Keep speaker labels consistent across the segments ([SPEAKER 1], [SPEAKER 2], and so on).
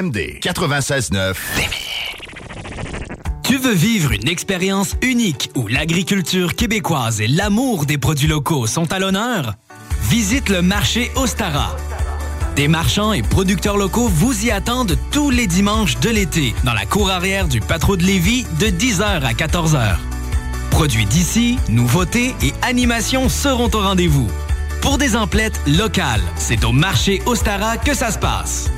[SPEAKER 1] CJMD 96.9
[SPEAKER 2] Tu veux vivre une expérience unique où l'agriculture québécoise et l'amour des produits locaux sont à l'honneur? Visite le marché Ostara. Des marchands et producteurs locaux vous y attendent tous les dimanches de l'été dans la cour arrière du Patro de Lévis de 10h à 14h. Produits d'ici, nouveautés et animations seront au rendez-vous. Pour des emplettes locales, c'est au marché Ostara que ça se passe.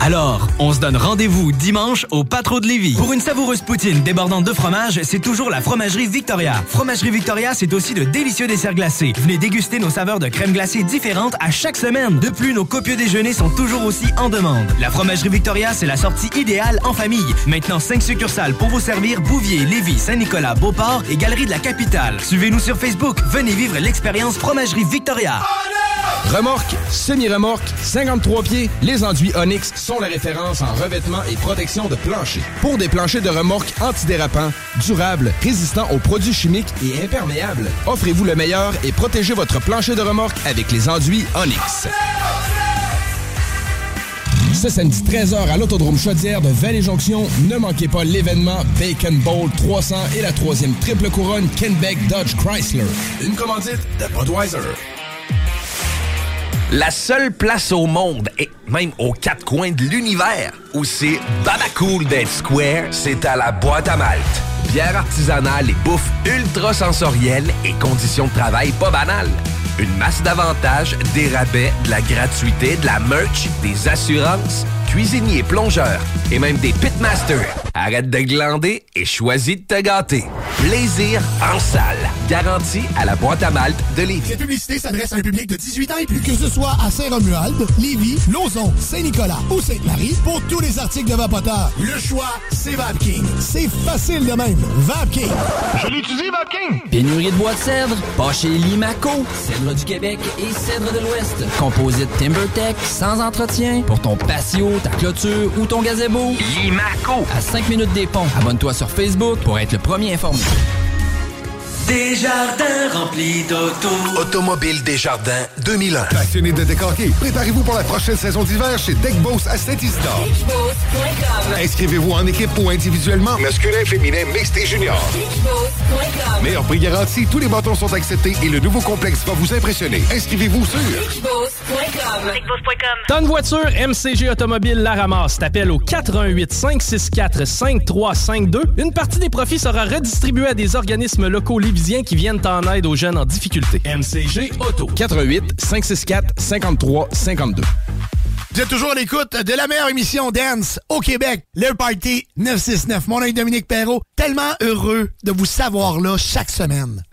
[SPEAKER 2] Alors, on se donne rendez-vous dimanche au Patro de Lévis. Pour une savoureuse poutine débordante de fromage, c'est toujours la Fromagerie Victoria. Fromagerie Victoria, c'est aussi de délicieux desserts glacés. Venez déguster nos saveurs de crème glacée différentes à chaque semaine. De plus, nos copieux déjeuners sont toujours aussi en demande. La Fromagerie Victoria, c'est la sortie idéale en famille. Maintenant, 5 succursales pour vous servir Bouvier, Lévis, Saint-Nicolas, Beauport et Galerie de la Capitale. Suivez-nous sur Facebook. Venez vivre l'expérience Fromagerie Victoria.
[SPEAKER 3] Remorque, semi-remorque, 53 pieds, les enduits Onyx sont la référence en revêtement et protection de plancher. Pour des planchers de remorque antidérapants, durables, résistants aux produits chimiques et imperméables, offrez-vous le meilleur et protégez votre plancher de remorque avec les enduits Onyx. Ce samedi 13h à l'Autodrome Chaudière de Vallée-Jonction, ne manquez pas l'événement Bacon Bowl 300 et la troisième triple couronne Kenbeck Dodge Chrysler. Une commandite de Budweiser.
[SPEAKER 1] La seule place au monde, et même aux quatre coins de l'univers, où c'est Babacool d'être square, c'est à la boîte à Malte. Bière artisanale et bouffe ultra sensorielle et conditions de travail pas banales. Une masse d'avantages, des rabais, de la gratuité, de la merch, des assurances, cuisiniers, plongeurs et même des pitmasters. Arrête de glander et choisis de te gâter. Plaisir en salle. Garantie à la boîte à malte de Lévis.
[SPEAKER 4] Cette publicité s'adresse à un public de 18 ans et plus. Que ce soit à Saint-Romuald, Lévis, Lauson, Saint-Nicolas ou Sainte-Marie, pour tous les articles de Vapoteur, le choix, c'est VapKing. C'est facile de même. VapKing. Je l'utilise, VapKing.
[SPEAKER 5] Pénurie de bois de cèdre, pas chez Limaco. Cèdre du Québec et cèdre de l'Ouest. Composite TimberTech, sans entretien, pour ton patio, ta clôture ou ton gazebo. Limaco. À 5 minutes des ponts. Abonne-toi sur Facebook pour être le premier informé.
[SPEAKER 6] Des jardins remplis d'auto.
[SPEAKER 7] Automobile Desjardins 2001.
[SPEAKER 8] Passionné de décorquer, préparez-vous pour la prochaine saison d'hiver chez Deck Boss à Saint-Isidore. Inscrivez-vous en équipe ou individuellement. Masculin, féminin, mixte et junior. Meilleur prix garanti, tous les bâtons sont acceptés et le nouveau complexe va vous impressionner. Inscrivez-vous sur
[SPEAKER 9] Tonne voiture, MCG Automobile la ramasse. T'appelles au 88 564 5352. Une partie des profits sera redistribuée à des organismes locaux qui viennent en aide aux jeunes en difficulté. MCG Auto.
[SPEAKER 3] 88 564 53 52.
[SPEAKER 4] Vous êtes toujours à l'écoute de la meilleure émission dance au Québec, le Party 969. Mon nom est Dominique Perrault. Tellement heureux de vous savoir là chaque semaine.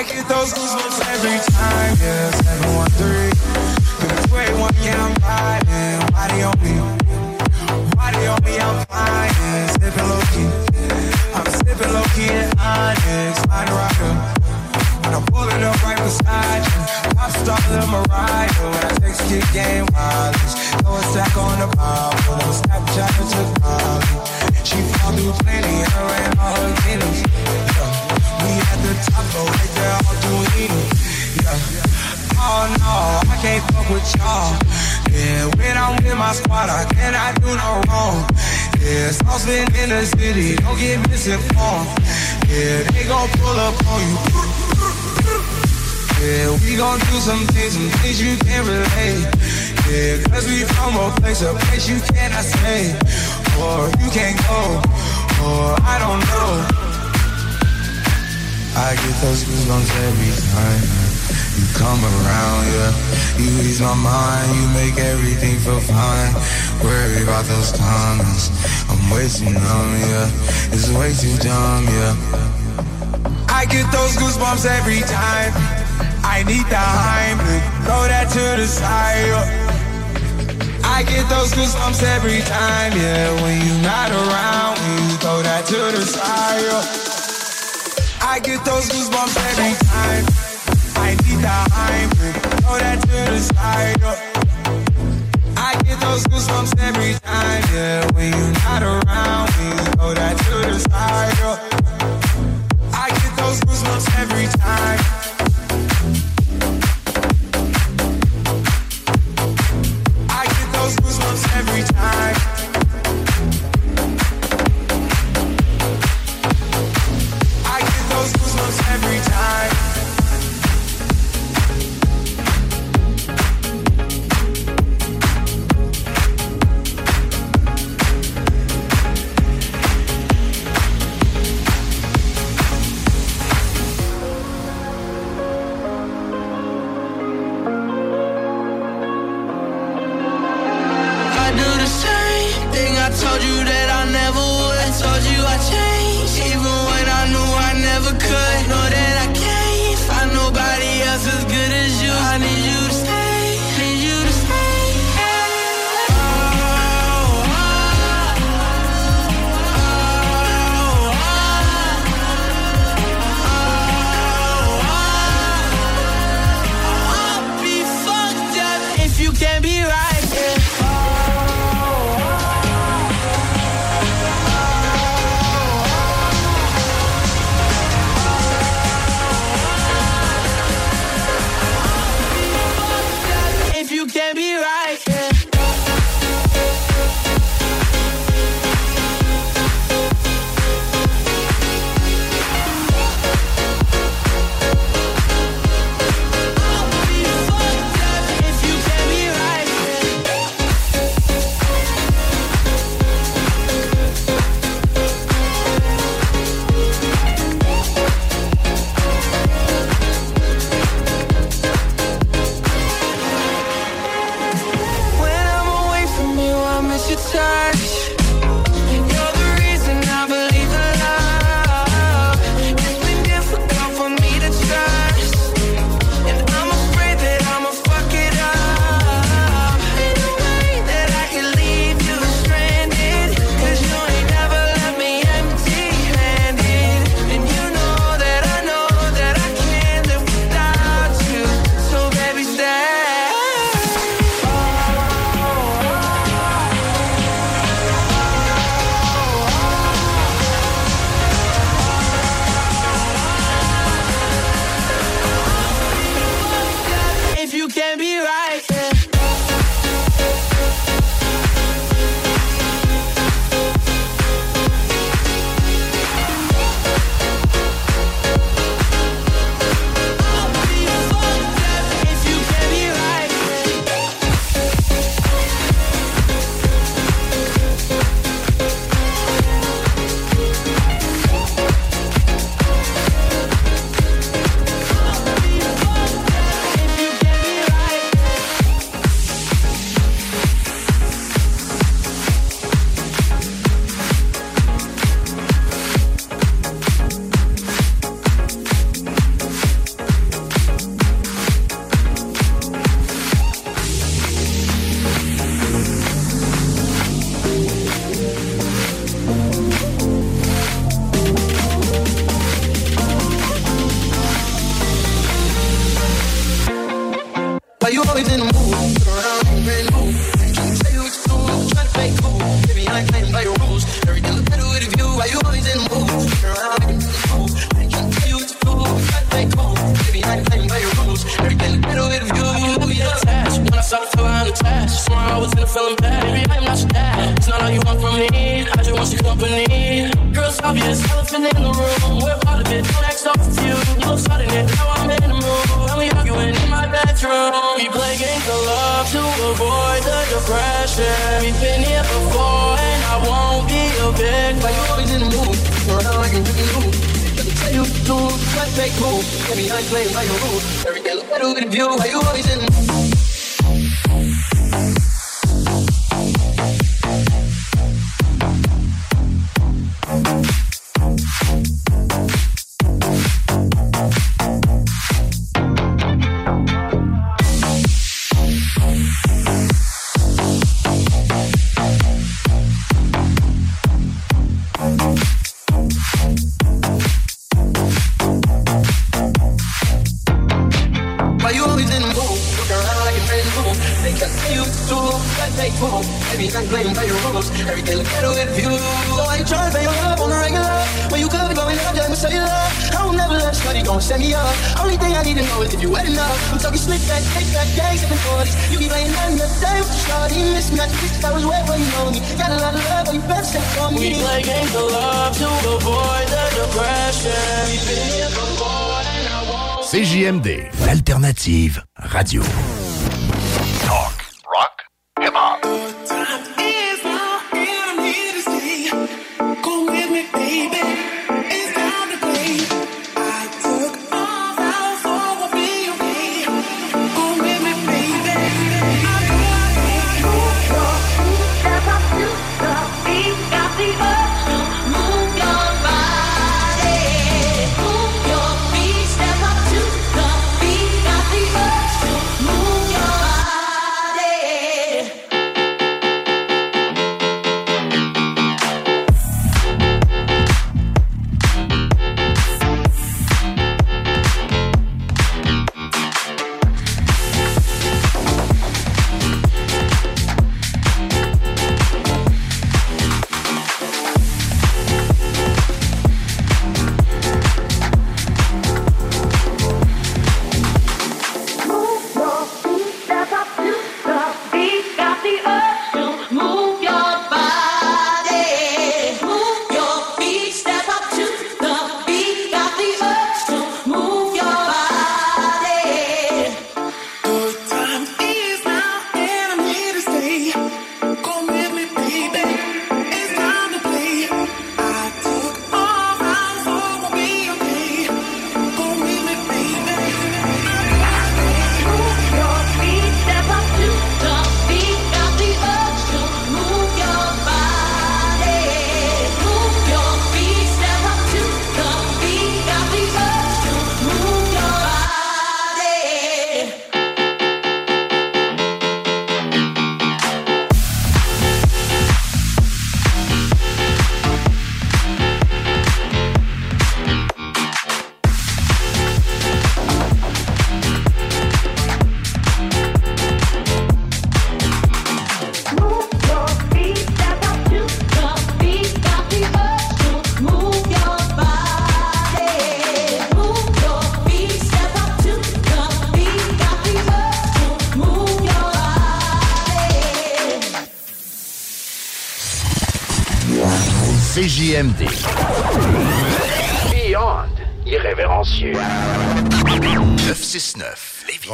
[SPEAKER 10] I get those goosebumps every time, yeah. 713, the way one, yeah, I'm riding. Why they on me? Why they on me? I'm flying, sipping low key. I'm sipping low key in Onyx, a rocker. When I'm pulling up right beside you, pop star Lil Mariah. When I text kick game wireless, throw a stack on the pull up Snapchat and took Molly. She fall through plenty, her and all her guineas. We at the top, but right there, all doing. Yeah. Oh no, I can't fuck with y'all. Yeah, when I'm with my squad, I cannot do no wrong. Yeah, sauce been in the city, don't get misinformed. Yeah, they gon' pull up on you. Yeah, we gon' do some things, some things you can't relate. Yeah, cause we from a place, a place you cannot stay. Or you can't go, or I don't know. I get those goosebumps every time you come around, yeah. You ease my mind, you make everything feel fine. Worry about those comments, I'm way too numb, yeah. It's way too dumb, yeah. I get those goosebumps every time. I need the Heimlich, throw that to the side. yeah. I get those goosebumps every time, yeah. When you're not around, when you throw that to the side. yeah. I get those goosebumps every time. I need the Heimlich, throw that to the side. yeah. I get those goosebumps every time, yeah. When you're not around, when throw that to the side. time. I get those goosebumps every time.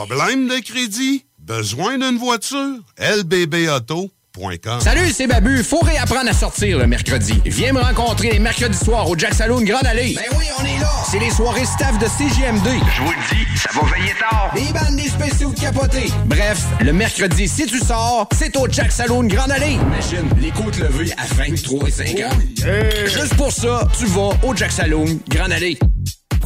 [SPEAKER 11] Problème de crédit? Besoin d'une voiture? lbbauto.com.
[SPEAKER 12] Salut, c'est Babu. Faut réapprendre à sortir le mercredi. Viens me rencontrer les mercredis soirs au Jack Saloon Grande Allée. Ben oui, on est là. C'est les soirées staff de CGMD. Je vous le dis, ça va veiller tard. Des bandes, des spéciaux de capotés. Bref, le mercredi, si tu sors, c'est au Jack Saloon Grande Allée. Imagine, les côtes levées à 23 et 50. Juste pour ça, tu vas au Jack Saloon Grande Allée.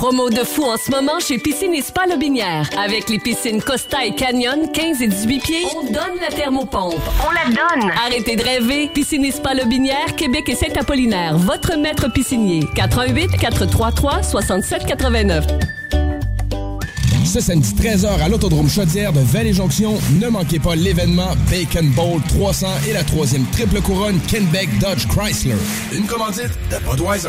[SPEAKER 13] Promo de fou en ce moment chez Piscine et Spa Lobinière. Avec les piscines Costa et Canyon, 15 et 18 pieds, on donne la thermopompe. On la donne! Arrêtez de rêver. Piscine et Spa Lobinière, Québec et Saint-Apollinaire. Votre maître piscinier. 88 433 67 89.
[SPEAKER 3] Ce samedi 13h à l'Autodrome Chaudière de Vallée-Jonction, ne manquez pas l'événement Bacon Bowl 300 et la troisième triple couronne Kenbeck Dodge Chrysler. Une commandite de Budweiser.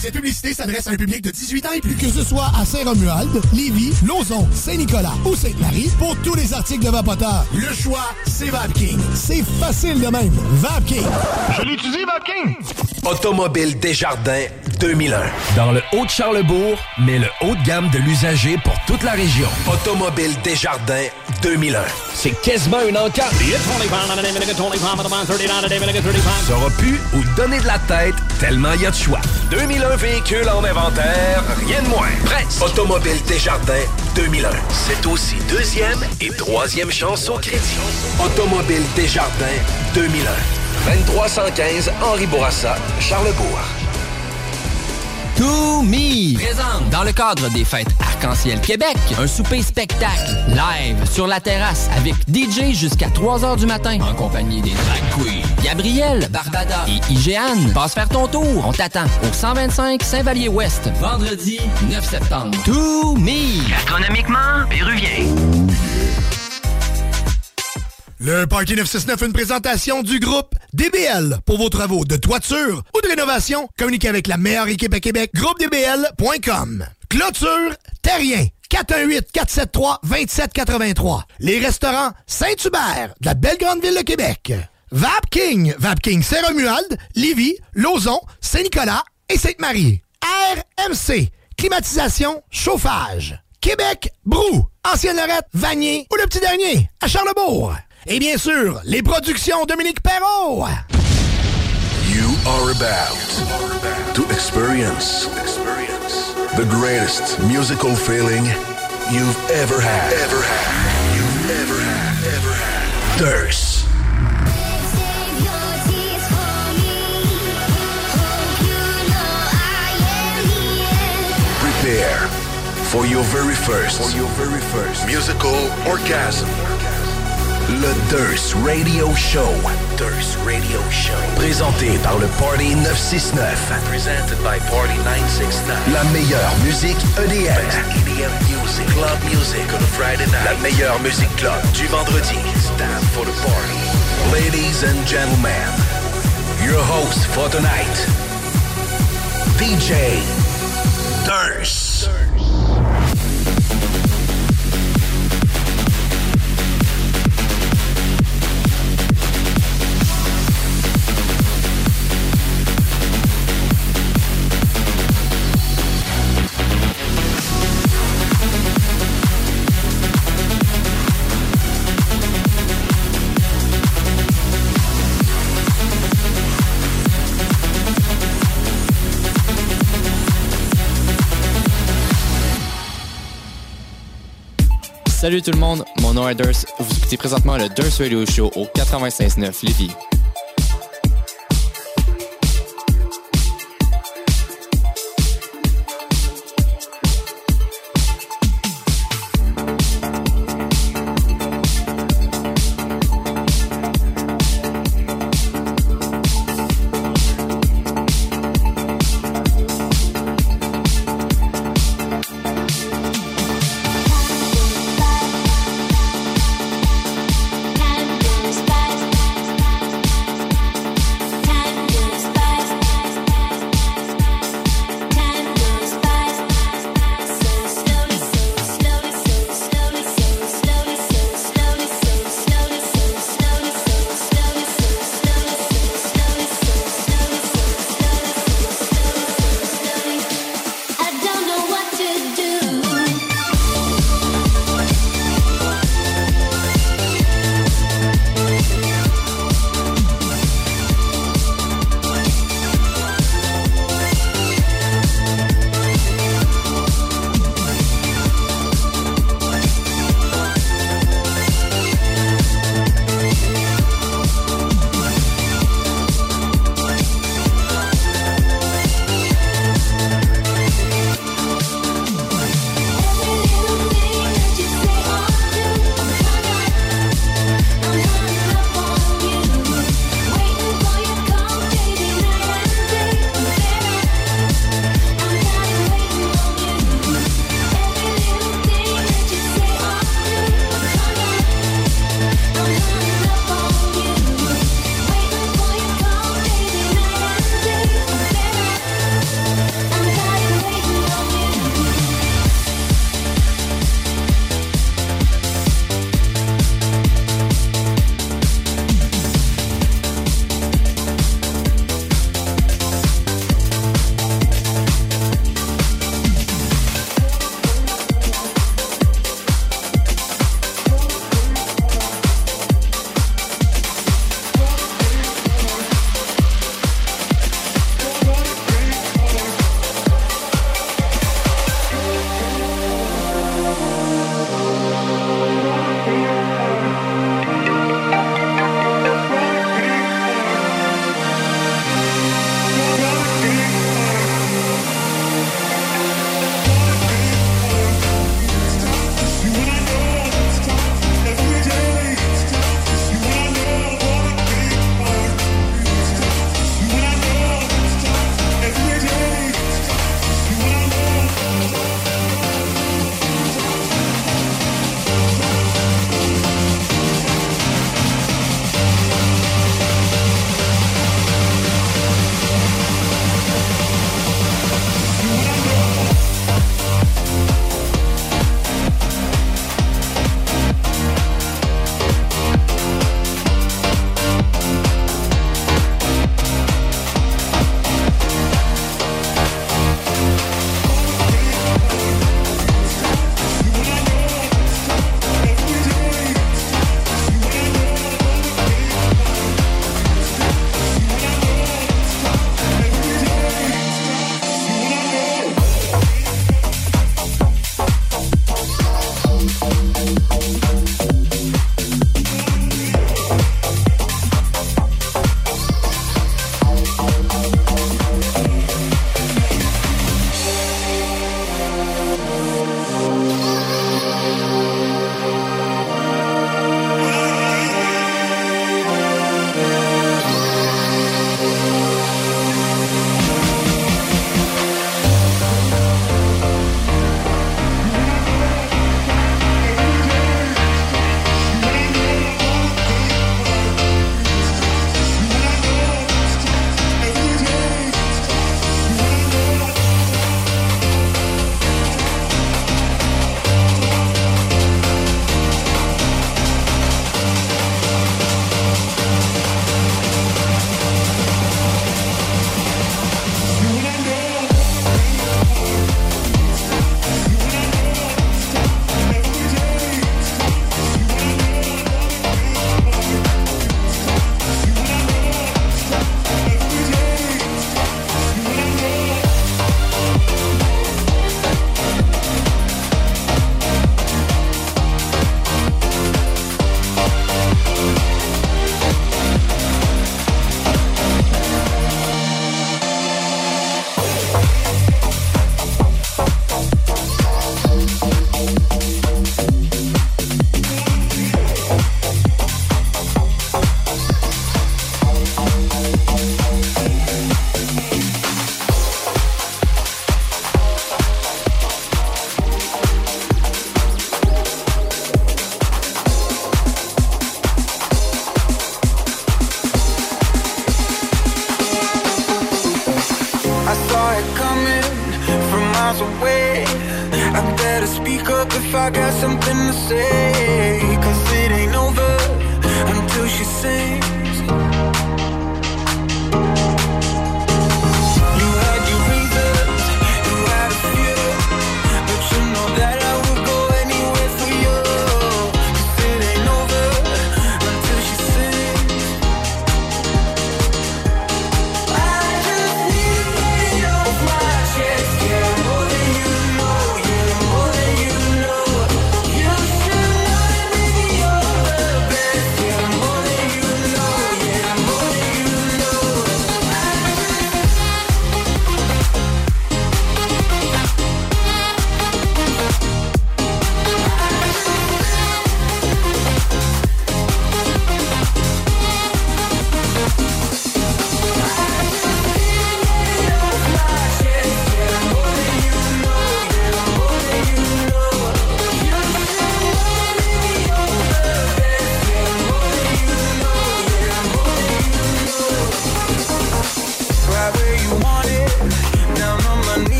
[SPEAKER 4] Cette publicité s'adresse à un public de 18 ans et plus. Que ce soit à Saint-Romuald, Lévis, Lauson, Saint-Nicolas ou Sainte-Marie, pour tous les articles de Vapoteur, le choix, c'est VapKing. C'est facile de même. VapKing. Je l'utilise, VapKing.
[SPEAKER 1] Automobile Desjardins 2001. Dans le Haut-de-Charlebourg, mais le haut de gamme de l'usager pour toute la région. Automobile Desjardins 2001. C'est quasiment une encarte. Ça aura pu ou donner de la tête tellement il y a de choix. 2001 véhicules en inventaire, rien de moins. Presse. Automobile Desjardins 2001. C'est aussi deuxième et troisième chance au crédit. Automobile Desjardins 2001. 2315 Henri Bourassa, Charlebourg.
[SPEAKER 5] To Me présente dans le cadre des fêtes Arc-en-Ciel Québec un souper spectacle live sur la terrasse avec DJ jusqu'à 3 h du matin en compagnie des drag queens Gabriel, Barbada et Igéane. Passe faire ton tour, on t'attend au 125 Saint-Vallier-Ouest vendredi 9 septembre. To Me
[SPEAKER 14] Gastronomiquement péruvien.
[SPEAKER 4] Le Party 969, une présentation du groupe DBL. Pour vos travaux de toiture ou de rénovation, communiquez avec la meilleure équipe à Québec, groupedbl.com. Clôture Terrien. 418-473-2783. Les restaurants Saint-Hubert, de la belle grande ville de Québec. Vapking. Vapking Saint-Romuald, Lévis, Lauson, Saint-Nicolas et Sainte-Marie. RMC. Climatisation, chauffage. Québec, Brou, Ancienne Lorette, Vanier ou le petit dernier, à Charlebourg. Et bien sûr, les productions Dominique Perrault.
[SPEAKER 15] You are about to experience the greatest musical feeling you've ever had. Ever had. You've ever had. Ever had. Thirst. Prepare for your very first, for your very first musical orgasm. Le Durst Radio Show. Durst Radio Show. Présenté par le Party 969. Presented by Party 969. La meilleure musique EDM. EDM music. Club music on a Friday night. La meilleure musique club du vendredi. It's for the party. Ladies and gentlemen, your host for tonight, DJ Durst.
[SPEAKER 16] Salut tout le monde, mon nom est Durst. Vous écoutez présentement le Durst Radio Show au 96.9 Lévis.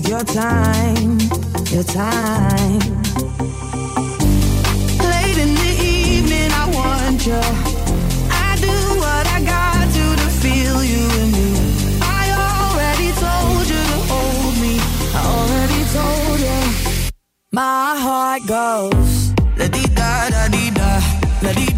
[SPEAKER 17] Take
[SPEAKER 18] your time, your time. Late in the evening, I want you. I do what I got to to feel you in me. I already told you to hold me. I already told you. My heart goes la di da da di da, la di da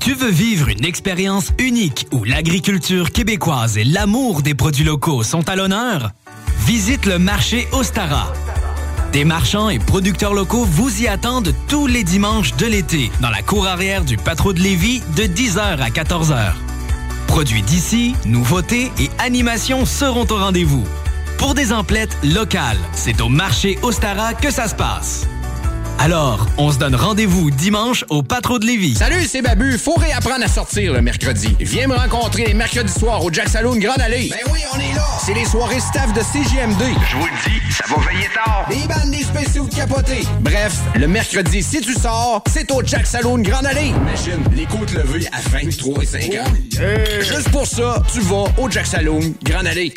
[SPEAKER 2] Tu veux vivre une expérience unique où l'agriculture québécoise et l'amour des produits locaux sont à l'honneur? Visite le marché Ostara. Des marchands et producteurs locaux vous y attendent tous les dimanches de l'été dans la cour arrière du Patro de Lévis de 10h à 14h. Produits d'ici, nouveautés et animations seront au rendez-vous. Pour des emplettes locales, c'est au marché Ostara que ça se passe. Alors, on se donne rendez-vous dimanche au Patro de Lévis.
[SPEAKER 12] Salut, c'est Babu. Faut réapprendre à sortir le mercredi. Viens me rencontrer les mercredis soirs au Jack Saloon Grande Allée. Ben oui, on est là. C'est les soirées staff de CGMD. Je vous le dis, ça va veiller tard. Des bandes, des spéciaux de capotés. Bref, le mercredi, si tu sors, c'est au Jack Saloon Grande Allée. Imagine, les côtes levées à 23 et 50. Juste pour ça, tu vas au Jack Saloon Grande Allée.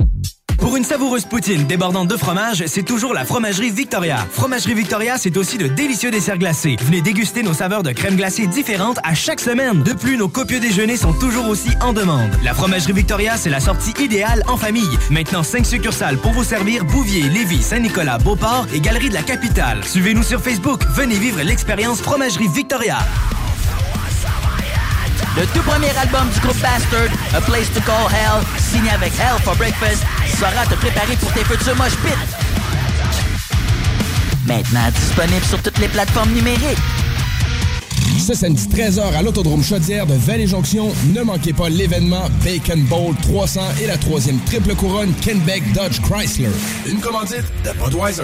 [SPEAKER 2] Pour une savoureuse poutine débordante de fromage, c'est toujours la Fromagerie Victoria. Fromagerie Victoria, c'est aussi de délicieux desserts glacés. Venez déguster nos saveurs de crème glacée différentes à chaque semaine. De plus, nos copieux déjeuners sont toujours aussi en demande. La Fromagerie Victoria, c'est la sortie idéale en famille. Maintenant, 5 succursales pour vous servir Bouvier, Lévis, Saint-Nicolas, Beauport et Galerie de la Capitale. Suivez-nous sur Facebook. Venez vivre l'expérience Fromagerie Victoria.
[SPEAKER 19] Le tout premier album du groupe Bastard, A Place to Call Hell, signé avec Hell for Breakfast, te pour tes futurs mosh pits. Maintenant disponible sur toutes les plateformes numériques.
[SPEAKER 3] Ce samedi 13h à l'Autodrome Chaudière de Vallée-Jonction, ne manquez pas l'événement Bacon Bowl 300 et la troisième triple couronne Kenbeck Dodge Chrysler. Une commandite de Budweiser.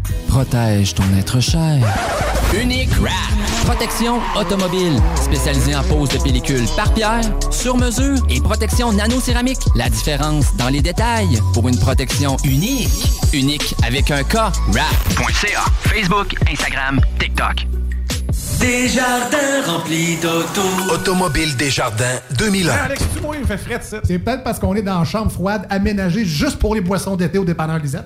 [SPEAKER 5] Protège ton être cher. Unique Wrap. Protection automobile. Spécialisée en pose de pellicule par pierre, sur mesure et protection nano-céramique. La différence dans les détails pour une protection unique. Unique avec un K. Wrap.ca.
[SPEAKER 20] Facebook, Instagram, TikTok.
[SPEAKER 21] Desjardins remplis d'auto. Automobile Desjardins 2001.
[SPEAKER 22] Alex, tu moi, il fait frais ça. C'est peut-être parce qu'on est dans une chambre froide aménagée juste pour les boissons d'été au dépanneur Lisette.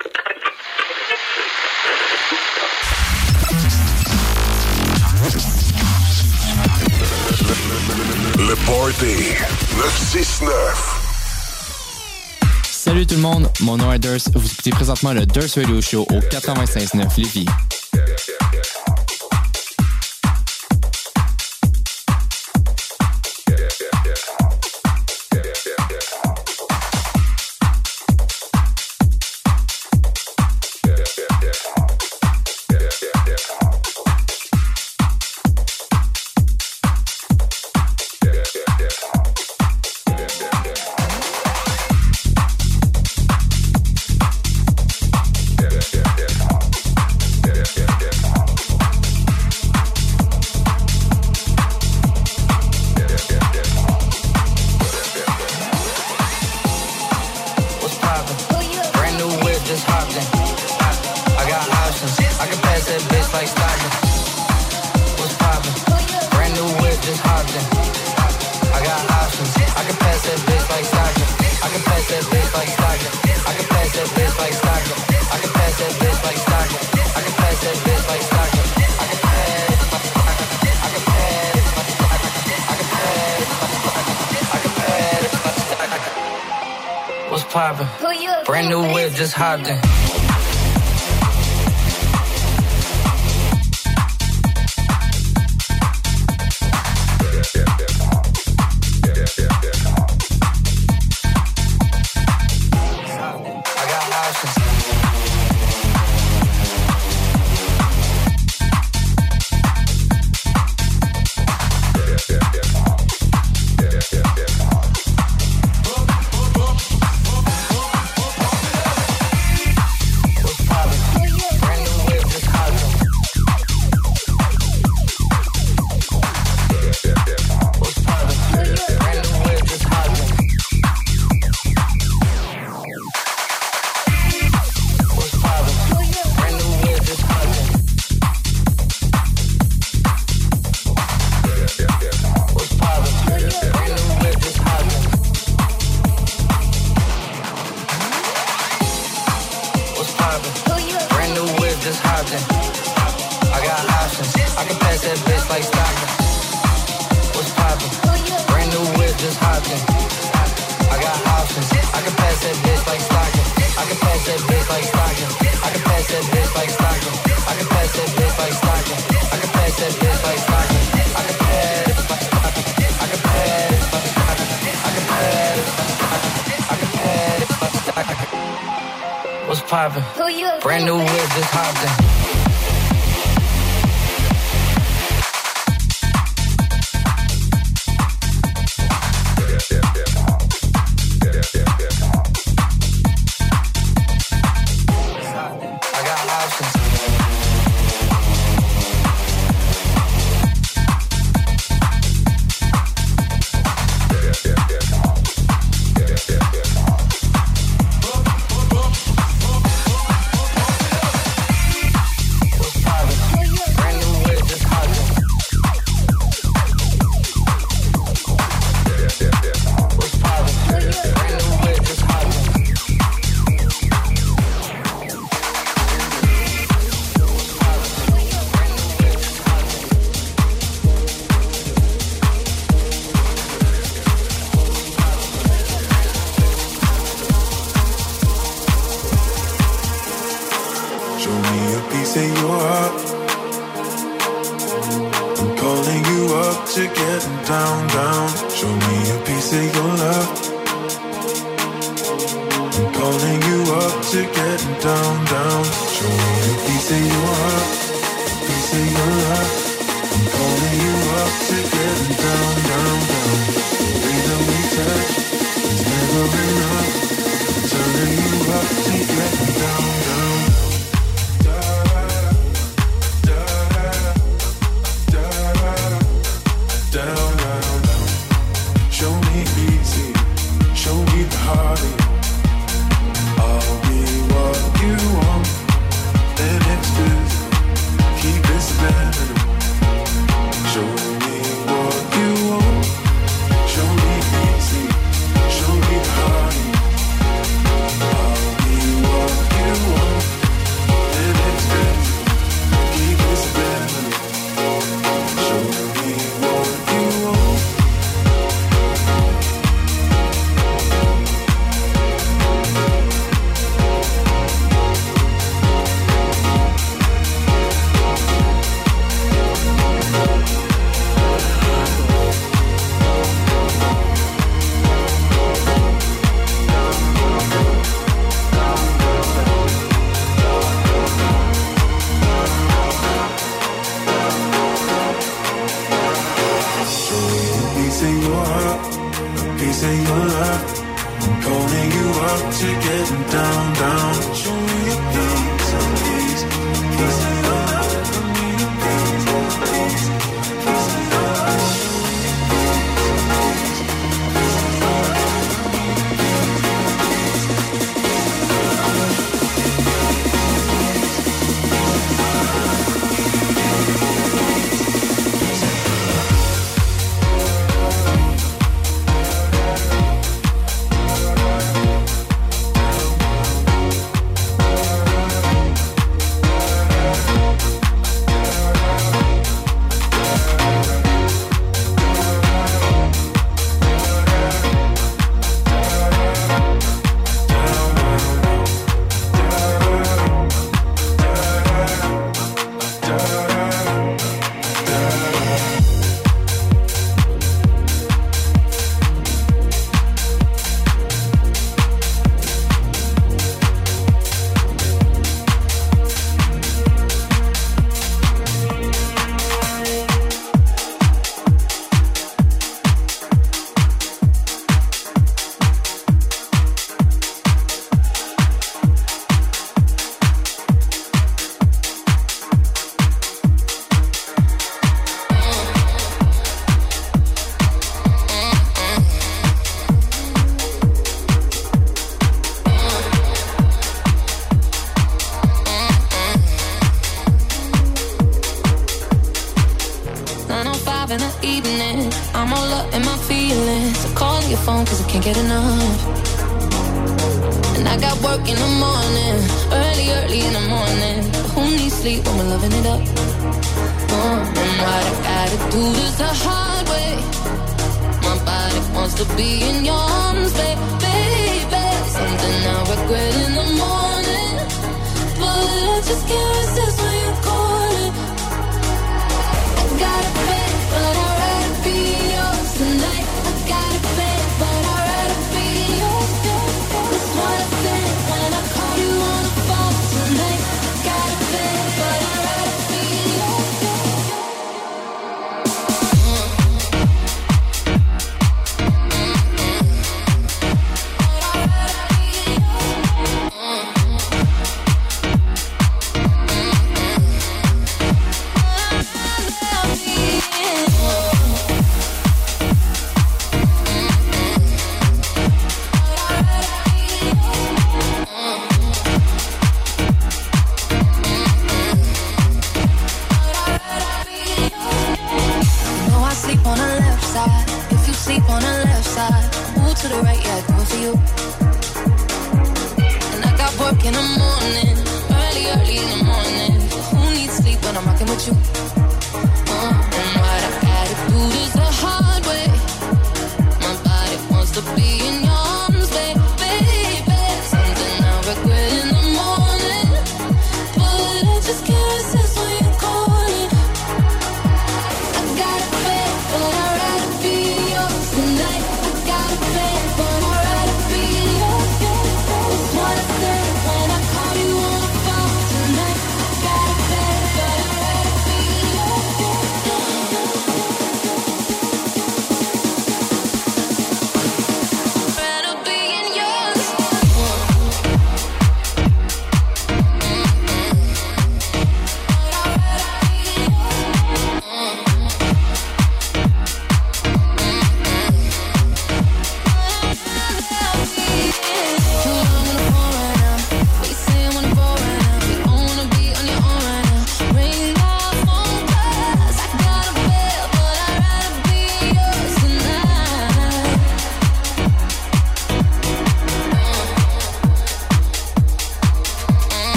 [SPEAKER 21] Le Party 969.
[SPEAKER 16] Salut tout le monde, mon nom est Durs. Vous écoutez présentement le Durs Radio Show au 96.9 Lévis.
[SPEAKER 23] Poppin'? Brand new whip, just hopped
[SPEAKER 24] in.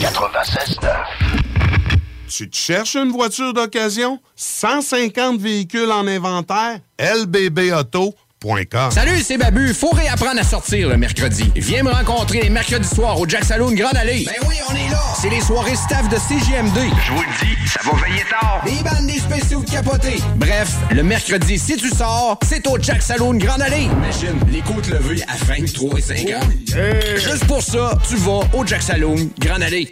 [SPEAKER 15] 96.9.
[SPEAKER 11] Tu te cherches une voiture d'occasion? 150 véhicules en inventaire? lbbauto.com
[SPEAKER 12] Salut, c'est Babu. Faut réapprendre à sortir le mercredi. Viens me rencontrer les mercredis soirs au Jack Saloon Grande Allée. Ben oui, on est là. C'est les soirées staff de CGMD. Je vous le dis, ça va veiller tard. Des bandes, des spéciaux de capotés. Bref, le mercredi, si tu sors, c'est au Jack Saloon Grande Allée. Imagine, les côtes levées à 23 et 50. Juste pour ça, tu vas au Jack Saloon Grande Allée.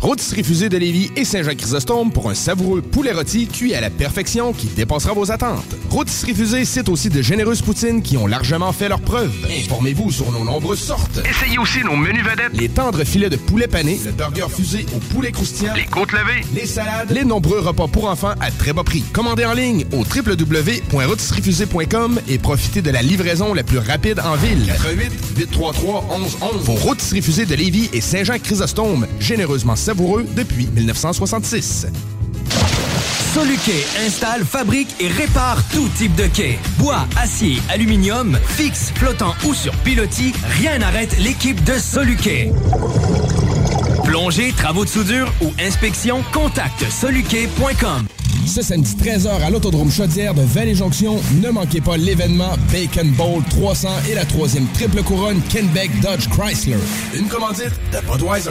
[SPEAKER 3] Rôtisserie Fusée de Lévis et Saint-Jean-Chrysostome pour un savoureux poulet rôti cuit à la perfection qui dépassera vos attentes. Rôtisserie Fusée cite aussi de généreuses poutines qui ont largement fait leurs preuves. Informez-vous sur nos nombreuses sortes.
[SPEAKER 1] Essayez aussi nos menus vedettes.
[SPEAKER 3] Les tendres filets de poulet pané, le burger fusé au poulet croustillant,
[SPEAKER 1] Les côtes levées.
[SPEAKER 3] les salades, les nombreux repas pour enfants à très bas prix. Commandez en ligne au www.rôtisseriefusée.com et profitez de la livraison la plus rapide en ville. 88 833 1111 Vos rôtisseries fusées de Lévis et Saint-Jean-Chrysostome, généreusement savoureux depuis 1966.
[SPEAKER 2] Soluquet installe, fabrique et répare tout type de quai. Bois, acier, aluminium, fixe, flottant ou sur pilotis, rien n'arrête l'équipe de Soluquet. Plongée, travaux de soudure ou inspection, contacte soluquet.com.
[SPEAKER 3] Ce samedi 13h à l'Autodrome Chaudière de Vallée-Jonction, ne manquez pas l'événement Bacon Bowl 300 et la troisième triple couronne Kenbeck Dodge Chrysler. Une commandite de Budweiser.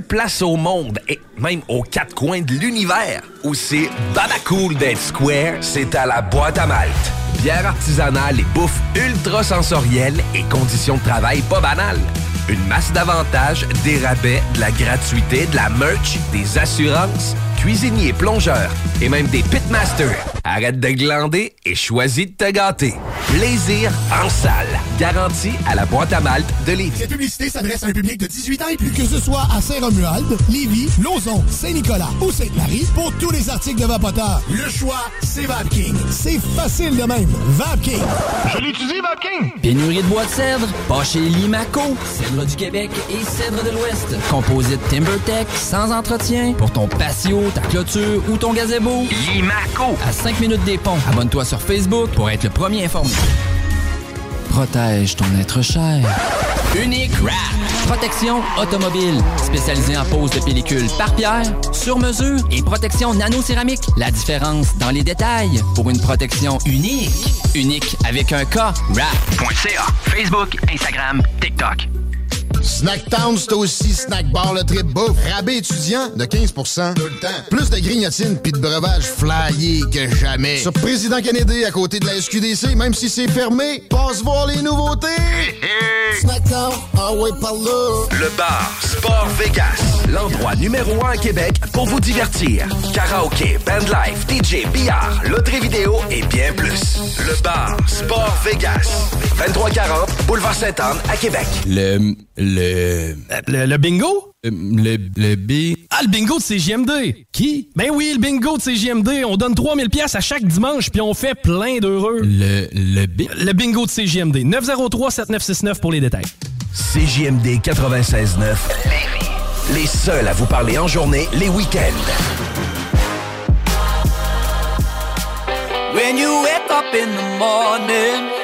[SPEAKER 1] place au monde, et même aux quatre coins de l'univers, où c'est Babacool d'être square, c'est à la boîte à Malte. Bière artisanale et bouffe ultra sensorielle et conditions de travail pas banales. Une masse d'avantages, des rabais, de la gratuité, de la merch, des assurances, cuisiniers, plongeurs et même des pitmasters. Arrête de glander et choisis de te gâter. Plaisir en salle. Garantie à la boîte à Malte de Lévis.
[SPEAKER 4] Cette publicité s'adresse à un public de 18 ans et plus. Que ce soit à Saint-Romuald, Lévis, Lauson, Saint-Nicolas ou Sainte-Marie, pour tous les articles de Vapoteur, le choix, c'est VapKing. C'est facile de même. VapKing. Je l'utilise, VapKing.
[SPEAKER 5] Pénurie de bois de cèdre, pas chez Limaco. Cèdre du Québec et cèdre de l'Ouest. Composite TimberTech, sans entretien, pour ton patio, ta clôture ou ton gazebo. Limaco. À 5 minutes des ponts. Abonne-toi sur Facebook pour être le premier informé. Protège ton être cher. Unique Wrap. Protection automobile. Spécialisée en pose de pellicule par pierre, sur mesure et protection nano-céramique. La différence dans les détails pour une protection unique. Unique avec un K. Wrap.ca.
[SPEAKER 14] Facebook, Instagram, TikTok.
[SPEAKER 25] Snacktown, c'est aussi Snack Bar le trip bouffe. Rabais étudiant de 15% Tout le temps. Plus de grignotines puis de breuvages flyés que jamais. Sur Président Kennedy, à côté de la SQDC, même si c'est fermé, passe voir les nouveautés. Snacktown, ah ouais, par là.
[SPEAKER 15] Le bar Sport Vegas. L'endroit numéro un à Québec pour vous divertir. Karaoke, bandlife, DJ, billard, loterie vidéo et bien plus. Le bar Sport Vegas. 2340 Boulevard Sainte-Anne à Québec.
[SPEAKER 3] Le. Le.
[SPEAKER 9] Le, le bingo?
[SPEAKER 3] Euh, Le. Le B.
[SPEAKER 9] Ah, le bingo de CGMD! Qui? Ben oui, le bingo de CGMD. On donne 3000 pièces à chaque dimanche, puis on fait plein d'heureux.
[SPEAKER 3] Le. Le B.
[SPEAKER 9] Le bingo de CGMD. 903-7969 pour les détails.
[SPEAKER 15] CJMD 96.9. Les seuls à vous parler en journée, les week-ends.
[SPEAKER 18] When you wake up in the morning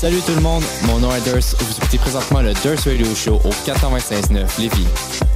[SPEAKER 25] Salut tout le monde, mon nom est Durst. Vous écoutez présentement le Durst Radio Show au 425.9 Lévis.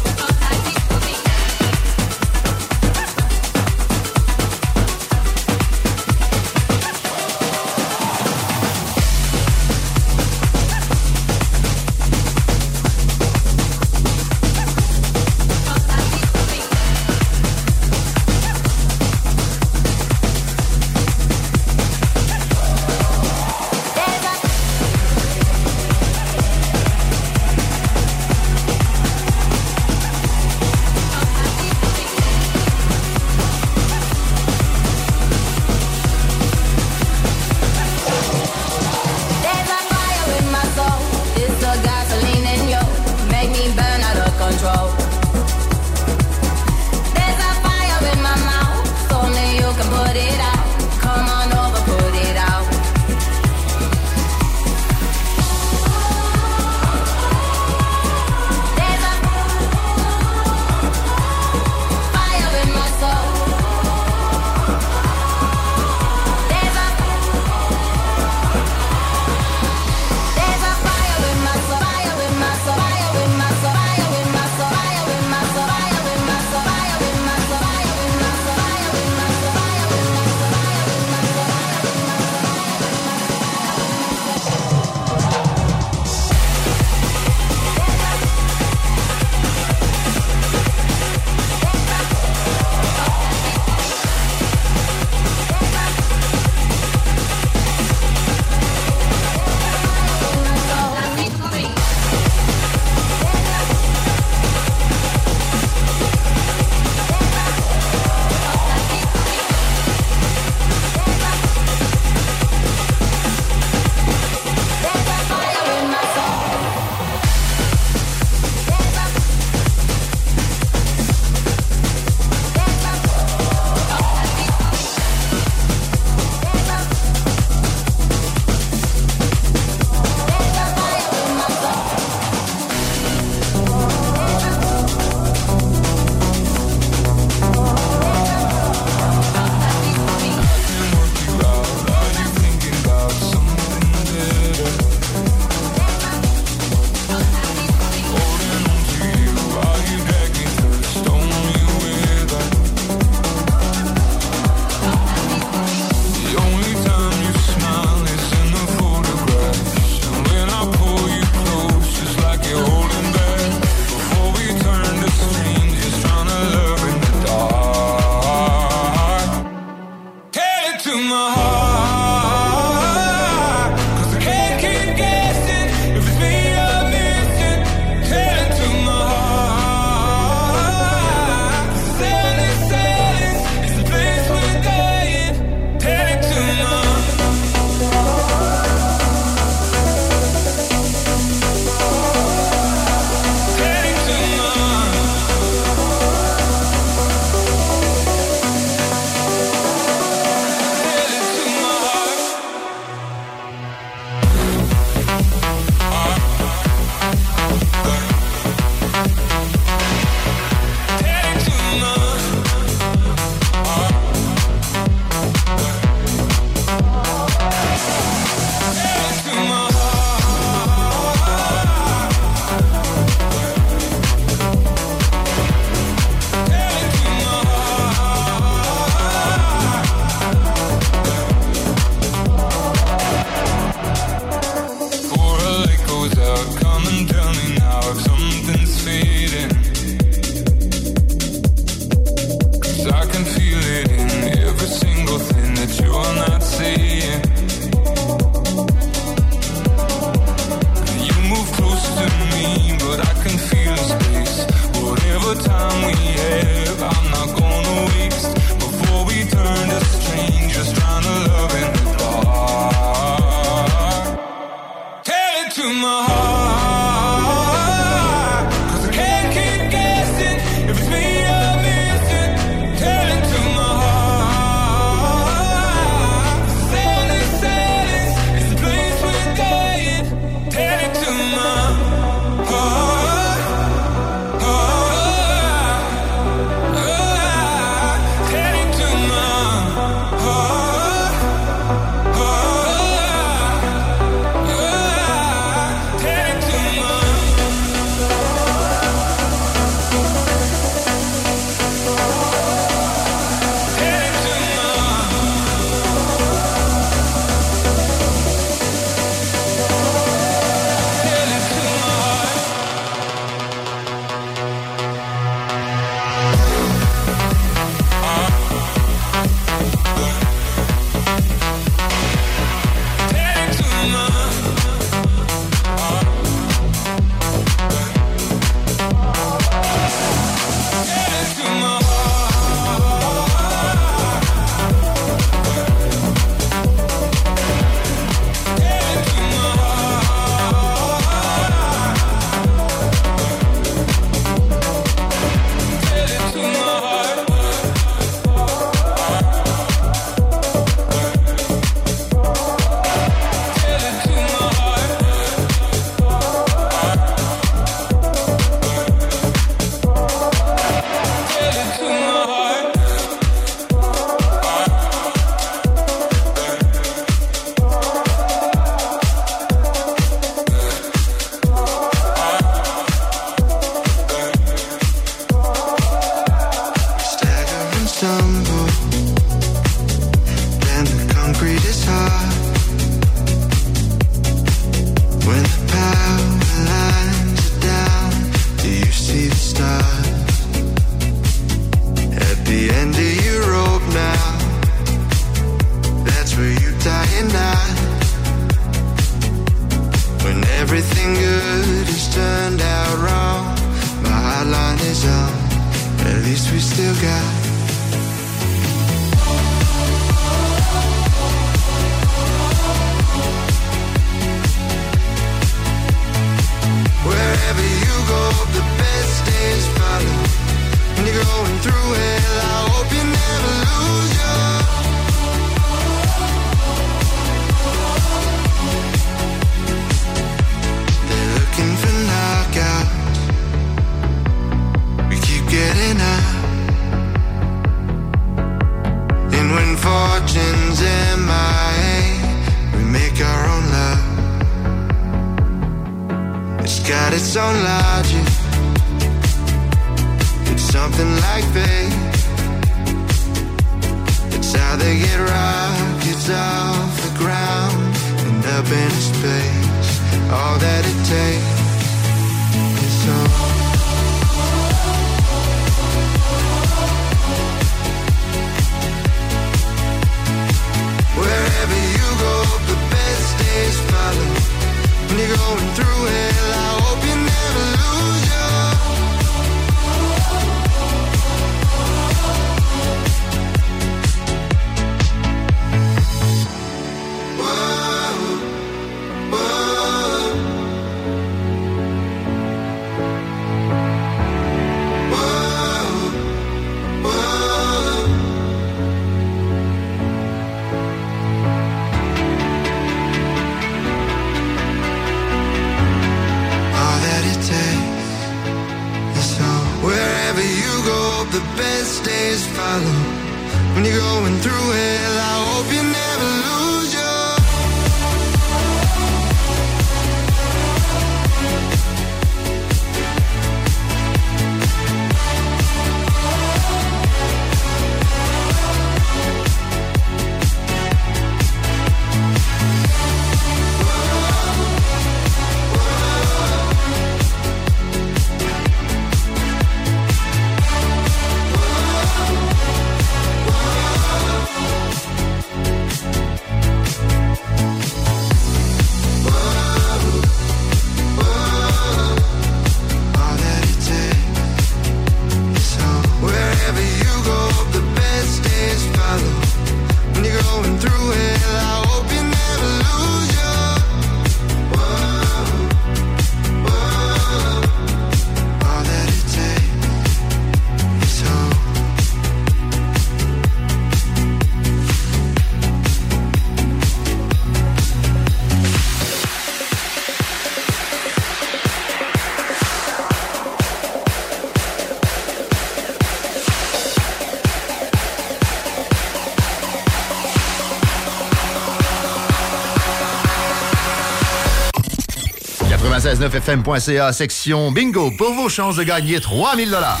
[SPEAKER 25] 969fm.ca, section bingo, pour vos chances de gagner 3000 dollars.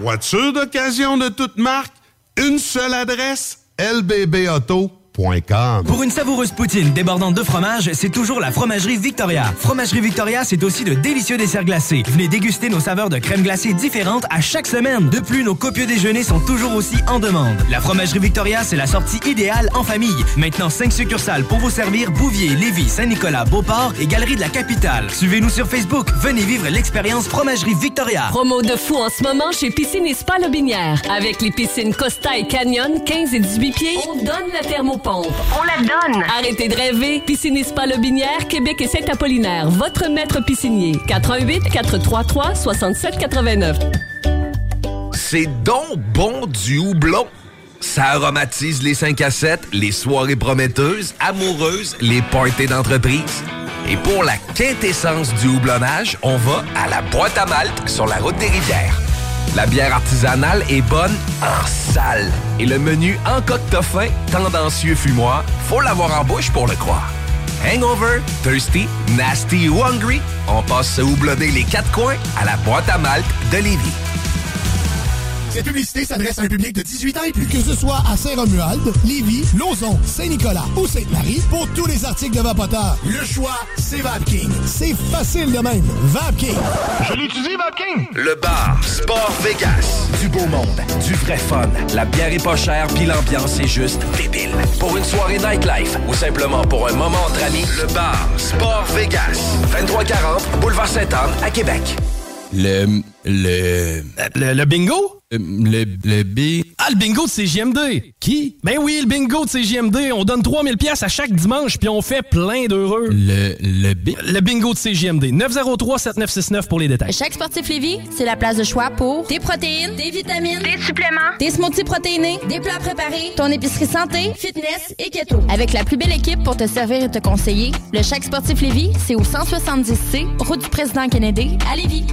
[SPEAKER 11] Voiture d'occasion de toute marque, une seule adresse, LBB Auto.
[SPEAKER 2] Pour une savoureuse poutine débordante de fromage, c'est toujours la Fromagerie Victoria. Fromagerie Victoria, c'est aussi de délicieux desserts glacés. Venez déguster nos saveurs de crème glacée différentes à chaque semaine. De plus, nos copieux déjeuners sont toujours aussi en demande. La Fromagerie Victoria, c'est la sortie idéale en famille. Maintenant, 5 succursales pour vous servir Bouvier, Lévis, Saint-Nicolas, Beauport et Galerie de la Capitale. Suivez-nous sur Facebook. Venez vivre l'expérience Fromagerie Victoria.
[SPEAKER 13] Promo de fou en ce moment chez Piscine et Spa Lobinière. Avec les piscines Costa et Canyon, 15 et 18 pieds, on donne la thermopompe. On la donne! Arrêtez de rêver. Piscine et Spa Lobinière, Québec et Saint-Apollinaire. Votre maître piscinier. 88 433 67 89.
[SPEAKER 1] C'est donc bon du houblon. Ça aromatise les 5 à 7, les soirées prometteuses, amoureuses, les parties d'entreprise. Et pour la quintessence du houblonnage, on va à la boîte à malte sur la route des rivières. La bière artisanale est bonne en salle. Et le menu en fin, tendancieux fumoir, faut l'avoir en bouche pour le croire. Hangover, thirsty, nasty ou hungry, on passe se houblonner les quatre coins à la boîte à malte de.
[SPEAKER 4] Cette publicité s'adresse à un public de 18 ans et plus. Que ce soit à Saint-Romuald, Lévis, Lauson, Saint-Nicolas ou Sainte-Marie, pour tous les articles de Vapoteur, le choix, c'est VapKing. C'est facile de même. VapKing. Je l'utilise, VapKing.
[SPEAKER 1] Le bar Sport Vegas. Du beau monde, du vrai fun. La bière est pas chère, puis l'ambiance est juste débile. Pour une soirée nightlife ou simplement pour un moment entre amis, le bar Sport Vegas. 2340 Boulevard Sainte-Anne à Québec.
[SPEAKER 3] Le, le. Le, le bingo?
[SPEAKER 9] Le, le B... Ah, le bingo de CGMD! Qui? Ben oui, le bingo de CGMD. On donne 3000 pièces à chaque dimanche, puis on fait plein d'heureux. Le, le B... Le bingo de CGMD. 903-7969 pour les détails.
[SPEAKER 26] Chaque sportif Lévis, c'est la place de choix pour des protéines, des vitamines, des suppléments, des smoothies protéinés, des plats préparés, ton épicerie santé, fitness et keto. Avec la plus belle équipe pour te servir et te conseiller, le Chaque sportif Lévis, c'est au 170C, route du président Kennedy, à Lévis.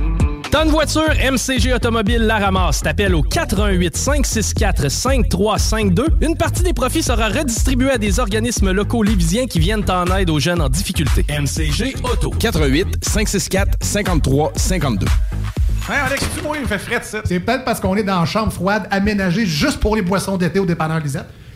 [SPEAKER 9] Tonne voiture, MCG Automobile la ramasse. T'appelles au 88 564 5352. Une partie des profits sera redistribuée à des organismes locaux lévisiens qui viennent en aide aux jeunes en difficulté. MCG Auto.
[SPEAKER 3] 88 564 53 52.
[SPEAKER 22] Hey Alex, tu moi, il me fait fret, ça. C'est peut-être parce qu'on est dans une chambre froide aménagée juste pour les boissons d'été au dépanneur Lisette.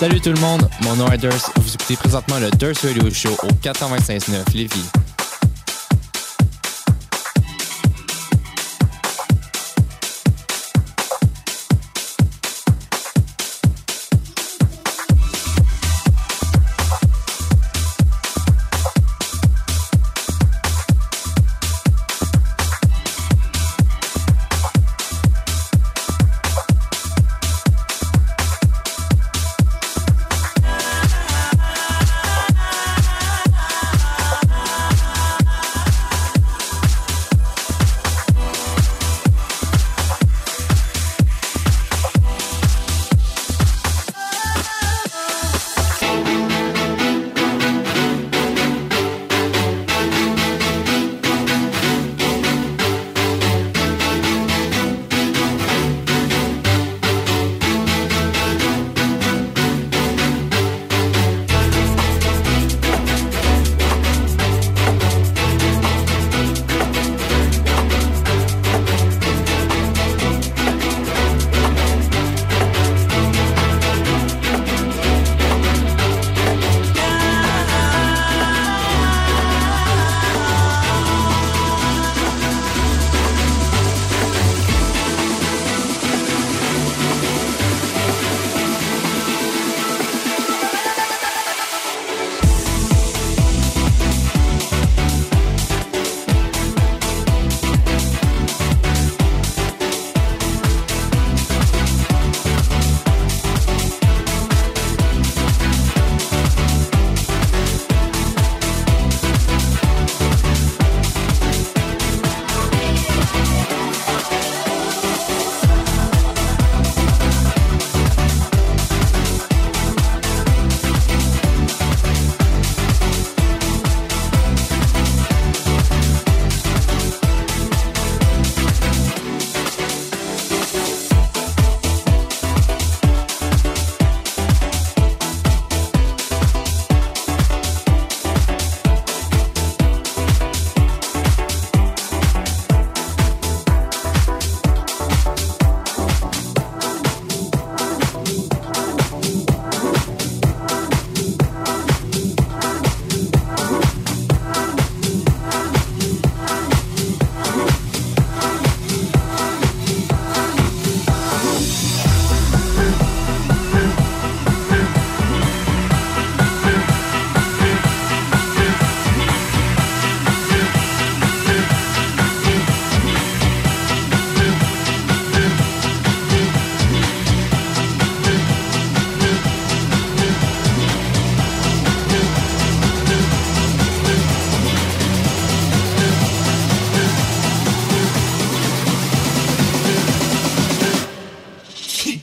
[SPEAKER 16] Salut tout le monde, mon nom est Durst. Vous écoutez présentement le Durst Radio Show au 95.9 Lévis.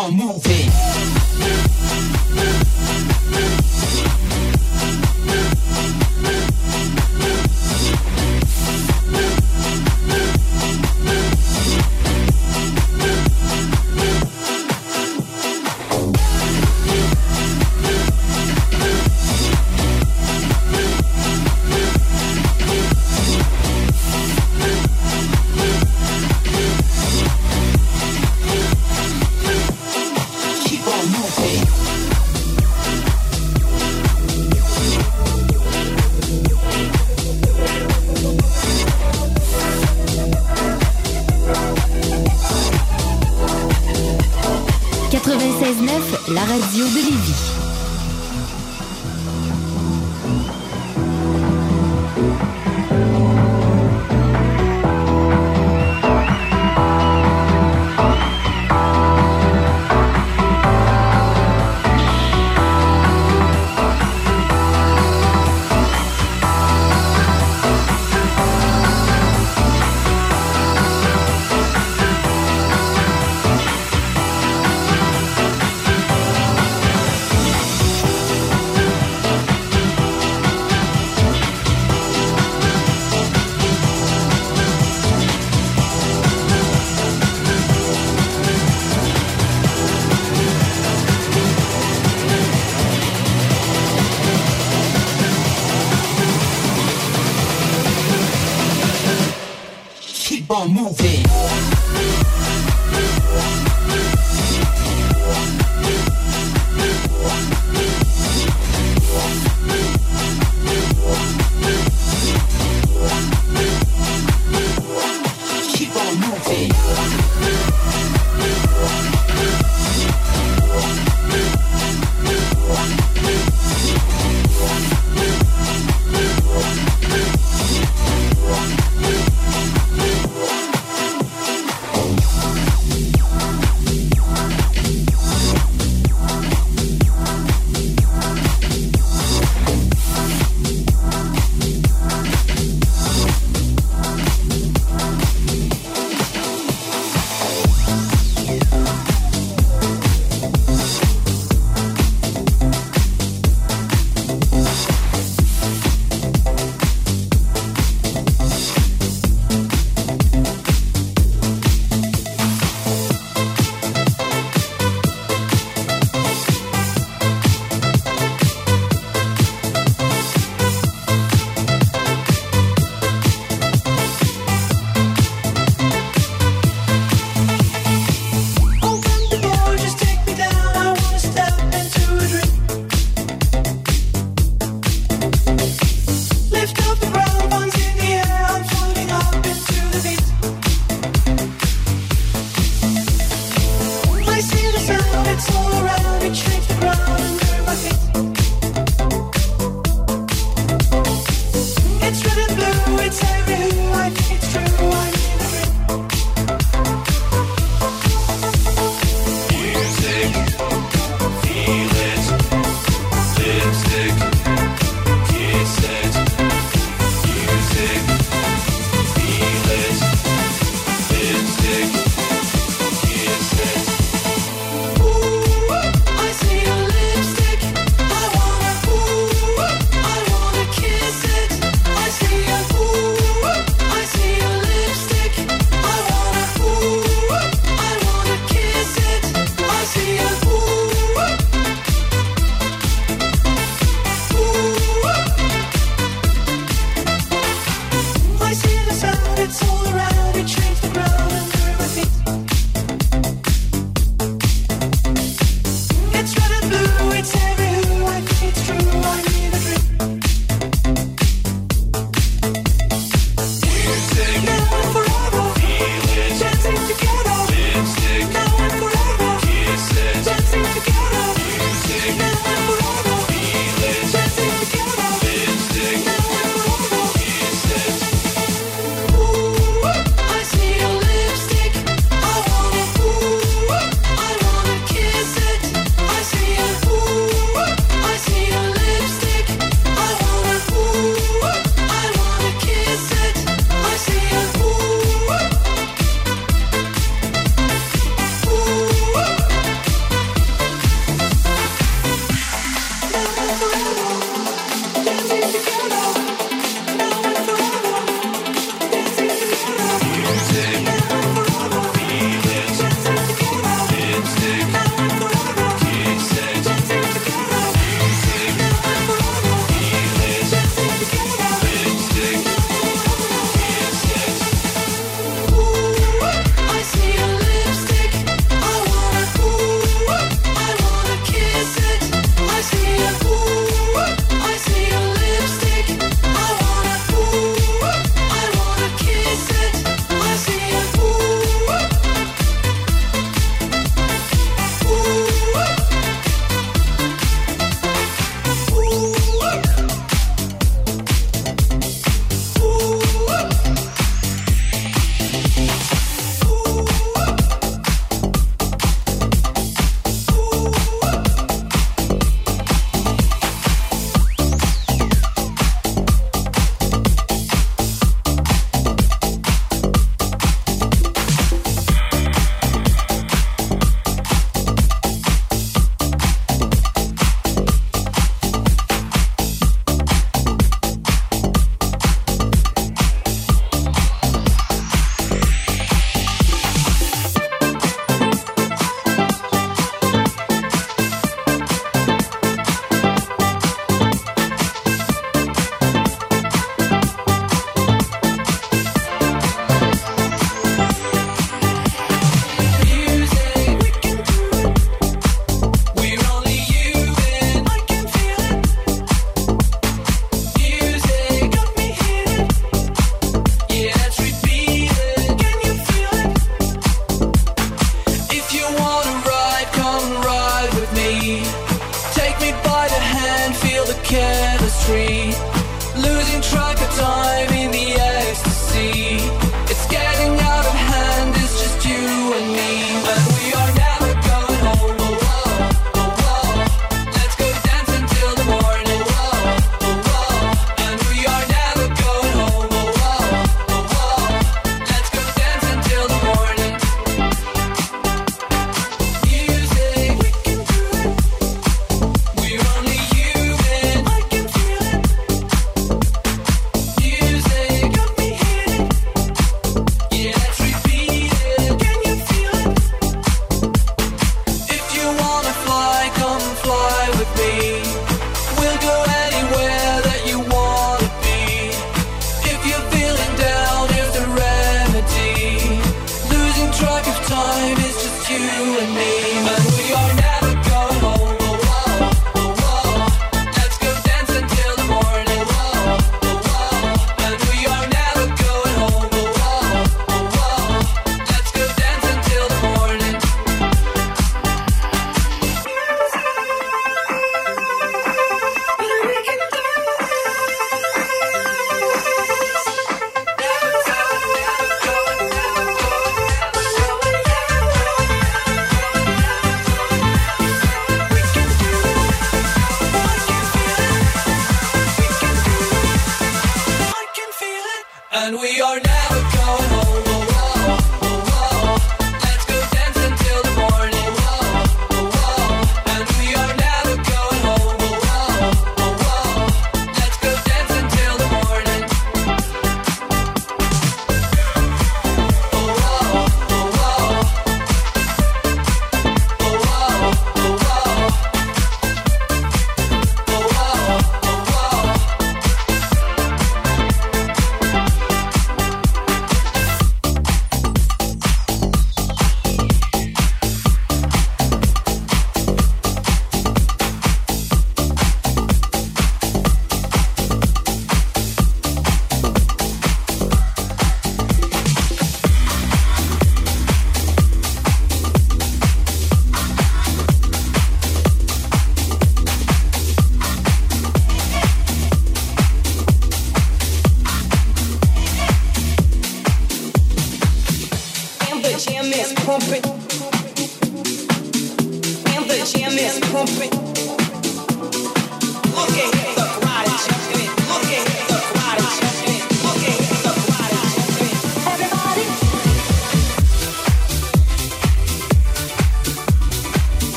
[SPEAKER 27] Keep on moving.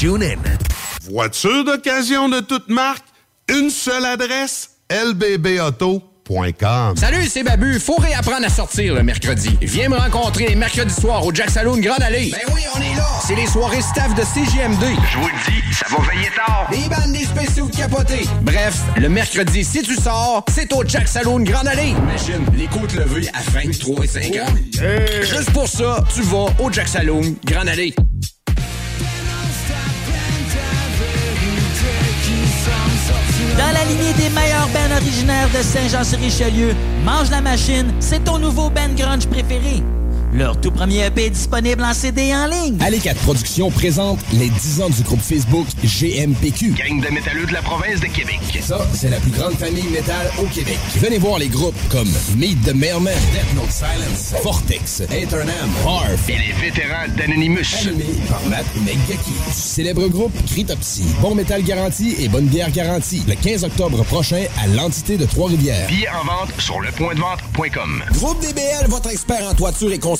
[SPEAKER 1] TuneIn.
[SPEAKER 11] Voiture d'occasion de toute marque, une seule adresse, lbbauto.com.
[SPEAKER 12] Salut, c'est Babu. Faut réapprendre à sortir le mercredi. Viens me rencontrer les mercredis soirs au Jack Saloon Grande Allée. Ben oui, on est là. C'est les soirées staff de CGMD. Je vous le dis, ça va veiller tard. Des bandes, des spéciaux de capotés. Bref, le mercredi, si tu sors, c'est au Jack Saloon Grande Allée. Imagine, les côtes levées à 23 et 50. Juste pour ça, tu vas au Jack Saloon Grande Allée.
[SPEAKER 19] Lignée des meilleurs bands originaires de Saint-Jean-sur-Richelieu, Mange la Machine, c'est ton nouveau band grunge préféré. Leur tout premier EP est disponible en CD et en ligne.
[SPEAKER 3] Allez 4 Productions présente les 10 ans du groupe Facebook GMPQ.
[SPEAKER 1] Gang de métalleux de la province de Québec.
[SPEAKER 3] Ça, c'est la plus grande famille métal au Québec. Venez voir les groupes comme Meet the Mailman, Death Note Silence, Vortex, Eternam, Harf
[SPEAKER 1] Et les vétérans d'Anonymous.
[SPEAKER 3] Animé par Matt Megaki. Du célèbre groupe Critopsy. Bon métal garanti et bonne bière garantie. Le 15 octobre prochain à l'entité de Trois-Rivières.
[SPEAKER 1] Billets en vente sur lepointdevente.com.
[SPEAKER 12] Groupe DBL, votre expert en toiture et construction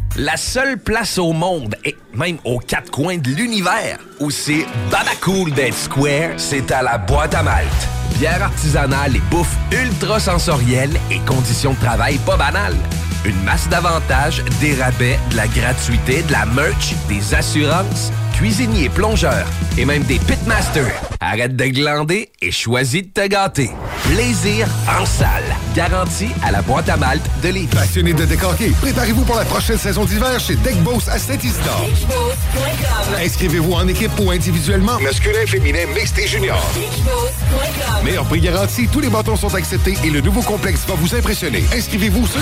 [SPEAKER 1] La seule place au monde, et même aux quatre coins de l'univers, où c'est babacool d'être square, c'est à la boîte à malte. Bière artisanale et bouffe ultra sensorielle et conditions de travail pas banales. Une masse d'avantages, des rabais, de la gratuité, de la merch, des assurances, cuisiniers, plongeurs et même des pitmasters. Arrête de glander et choisis de te gâter. Plaisir en salle. Garantie à la boîte à malte de Lévis.
[SPEAKER 8] Passionné de décorquer, préparez-vous pour la prochaine saison d'hiver chez Deck Boss à Saint-Isidore. Inscrivez-vous en équipe ou individuellement, masculin, féminin, mixte et junior. Meilleur prix garanti, tous les bâtons sont acceptés et le nouveau complexe va vous impressionner. Inscrivez-vous sur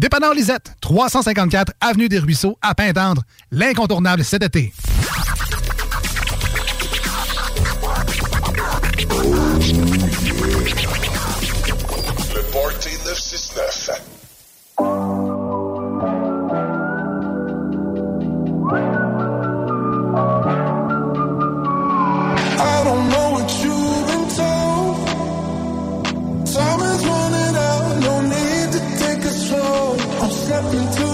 [SPEAKER 22] Dépanneur Lisette, 354 Avenue des Ruisseaux, à Pintendre. L'incontournable cet été.
[SPEAKER 10] Le Party 969.
[SPEAKER 28] nothing to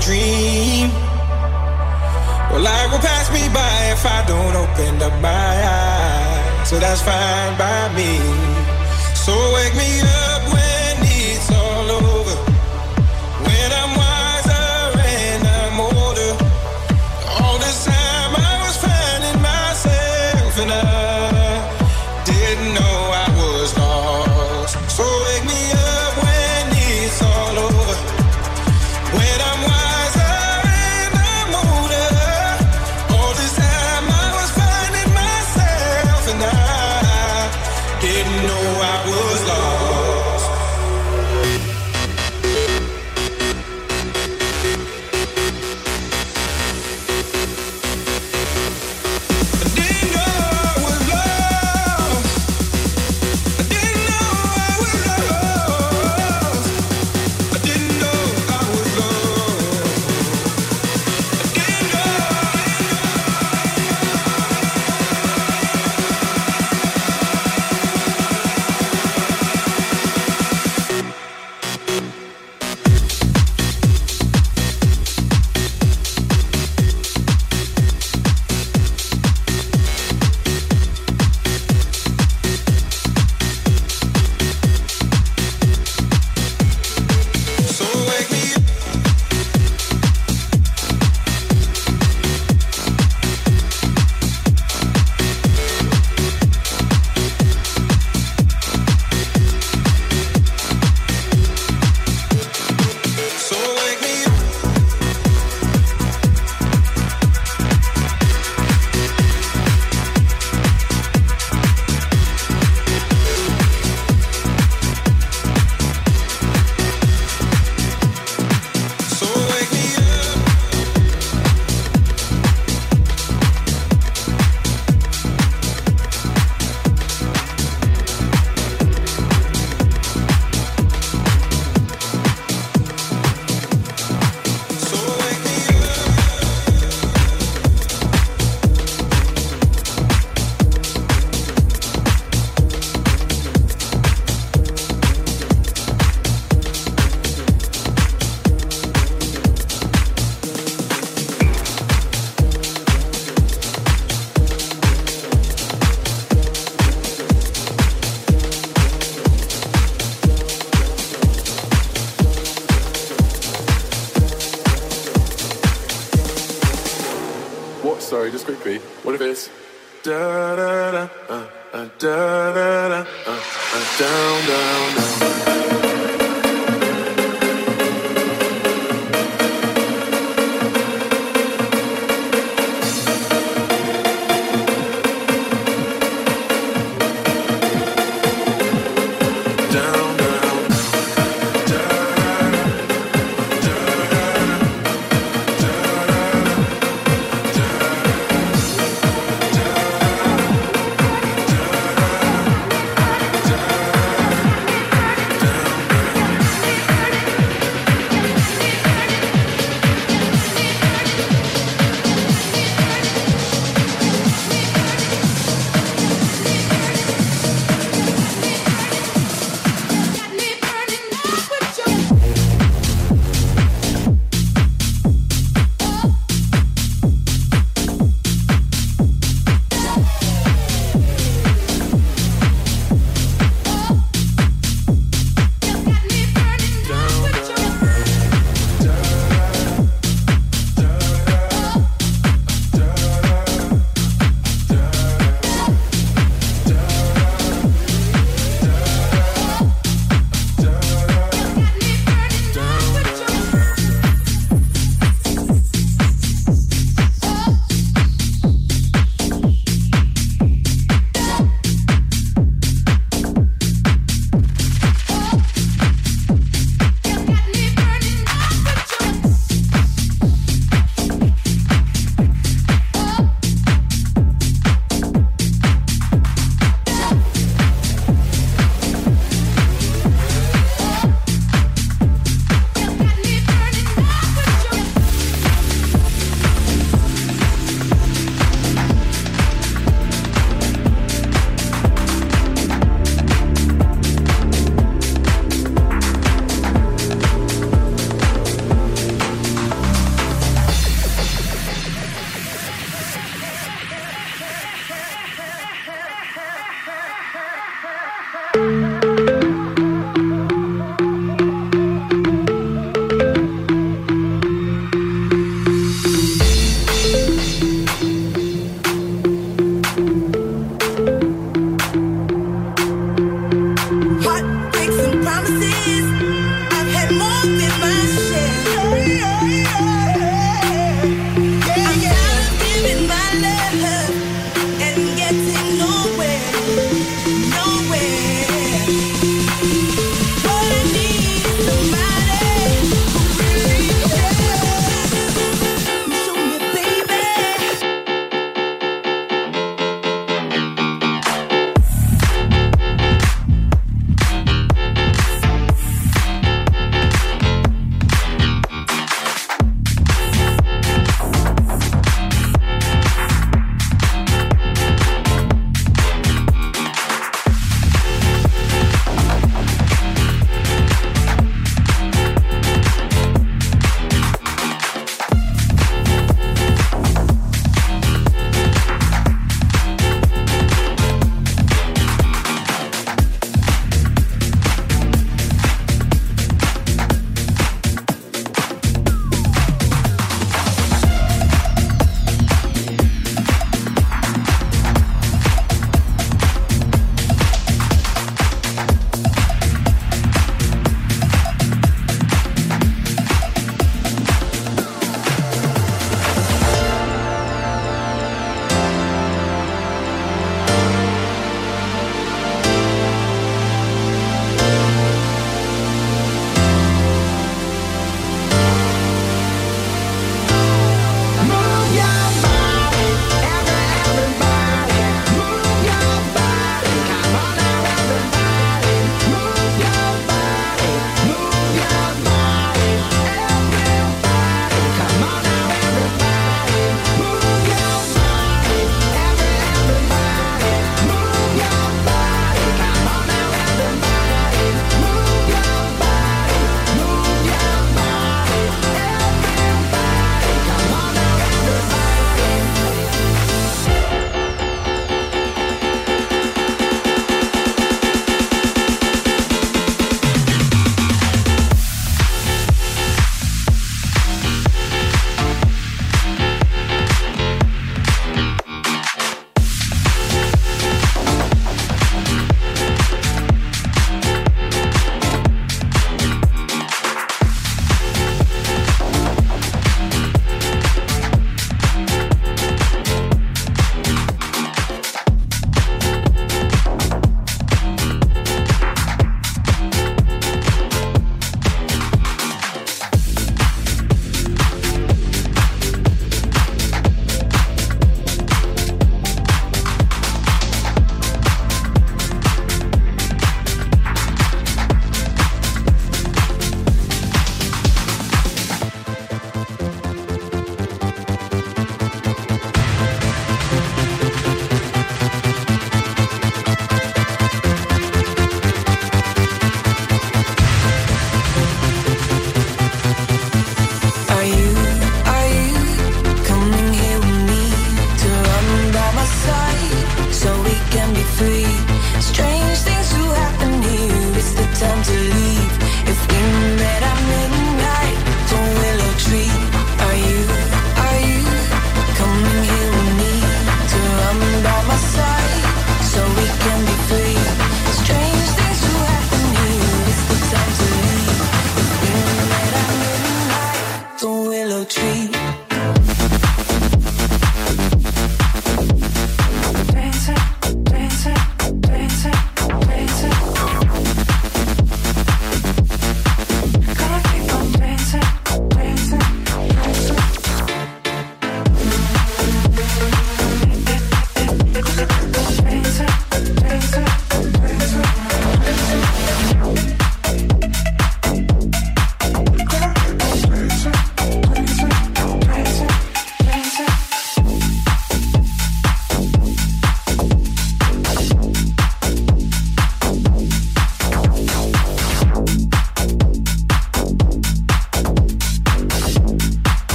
[SPEAKER 10] dream. Well, life will pass me by if I don't open up my eyes. So that's fine by me. So wake me up.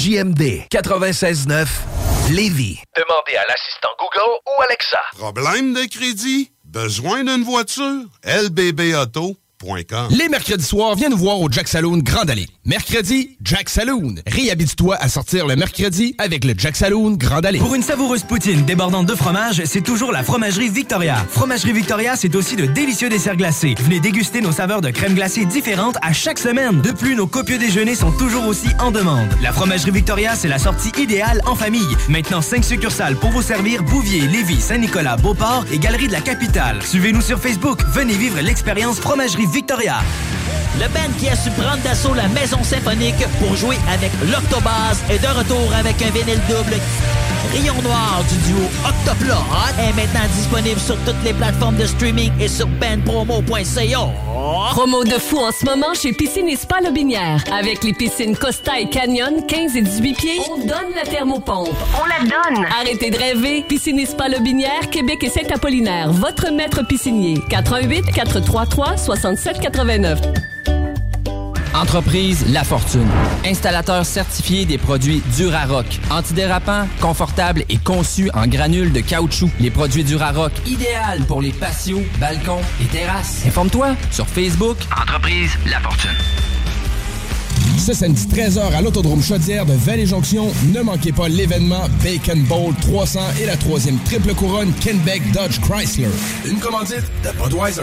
[SPEAKER 1] CJMD 96.9 Lévis.
[SPEAKER 29] Demandez à l'assistant Google ou Alexa.
[SPEAKER 11] Problème de crédit? Besoin d'une voiture? lbbauto.com
[SPEAKER 3] Les mercredis soirs, viens nous voir au Jack Saloon Grande Allée. Mercredi, Jack Saloon. Réhabite-toi à sortir le mercredi avec le Jack Saloon Grande Allée.
[SPEAKER 2] Pour une savoureuse poutine débordante de fromage, c'est toujours la Fromagerie Victoria. Fromagerie Victoria, c'est aussi de délicieux desserts glacés. Venez déguster nos saveurs de crème glacée différentes à chaque semaine. De plus, nos copieux déjeuners sont toujours aussi en demande. La Fromagerie Victoria, c'est la sortie idéale en famille. Maintenant, 5 succursales pour vous servir Bouvier, Lévis, Saint-Nicolas, Beauport et Galerie de la Capitale. Suivez-nous sur Facebook. Venez vivre l'expérience Fromagerie Victoria.
[SPEAKER 19] Le band qui a su prendre d'assaut la maison symphonique pour jouer avec l'Octobase est de retour avec un vinyle double. Rayon Noir du duo Octoplot est maintenant disponible sur toutes les plateformes de streaming et sur bandpromo.ca.
[SPEAKER 13] Promo de fou en ce moment chez Piscine et Spa Lobinière. Avec les piscines Costa et Canyon, 15 et 18 pieds, on donne la thermopompe. On la donne! Arrêtez de rêver. Piscine et Spa Lobinière, Québec et Saint-Apollinaire. Votre maître piscinier. 88 433 67 89.
[SPEAKER 5] Entreprise La Fortune. Installateur certifié des produits Durarock. Antidérapant, confortable et conçu en granules de caoutchouc. Les produits Durarock, idéal pour les patios, balcons et terrasses. Informe-toi sur Facebook. Entreprise La Fortune.
[SPEAKER 3] Ce samedi 13h à l'Autodrome Chaudière de Vallée-Jonction, ne manquez pas l'événement Bacon Bowl 300 et la troisième triple couronne Kenbeck Dodge Chrysler. Une commandite de Budweiser.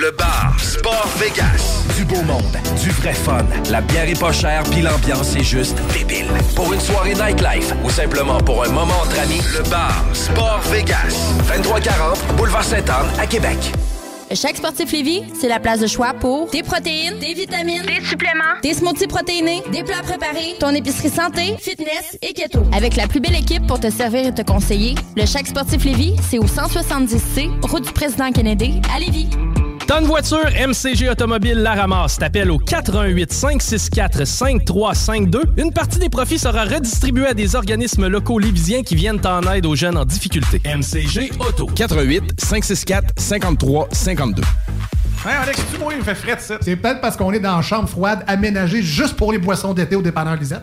[SPEAKER 1] Le bar Sport Vegas. Du beau monde, du vrai fun. La bière est pas chère, puis l'ambiance est juste débile. Pour une soirée nightlife ou simplement pour un moment entre amis, le bar Sport Vegas. 2340 Boulevard Sainte-Anne à Québec.
[SPEAKER 26] Chaque sportif Lévis, c'est la place de choix pour des protéines, des vitamines, des suppléments, des smoothies protéinés, des plats préparés, ton épicerie santé, fitness et keto. Avec la plus belle équipe pour te servir et te conseiller, le Chaque sportif Lévis, c'est au 170C, route du président Kennedy, à Lévis.
[SPEAKER 9] Tonne voiture, MCG Automobile la ramasse. T'appelles au 88 564 5352. Une partie des profits sera redistribuée à des organismes locaux lévisiens qui viennent en aide aux jeunes en difficulté. MCG Auto.
[SPEAKER 3] 88 564 53 52.
[SPEAKER 22] Hein, Alex, tu moi, il me fait frais ça. C'est peut-être parce qu'on est dans une chambre froide aménagée juste pour les boissons d'été au dépanneur Lisette.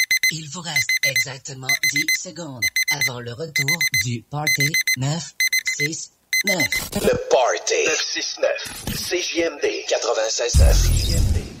[SPEAKER 30] Il vous reste exactement 10 secondes avant le retour du Party 969.
[SPEAKER 1] Le Party 969. CJMD 96.9.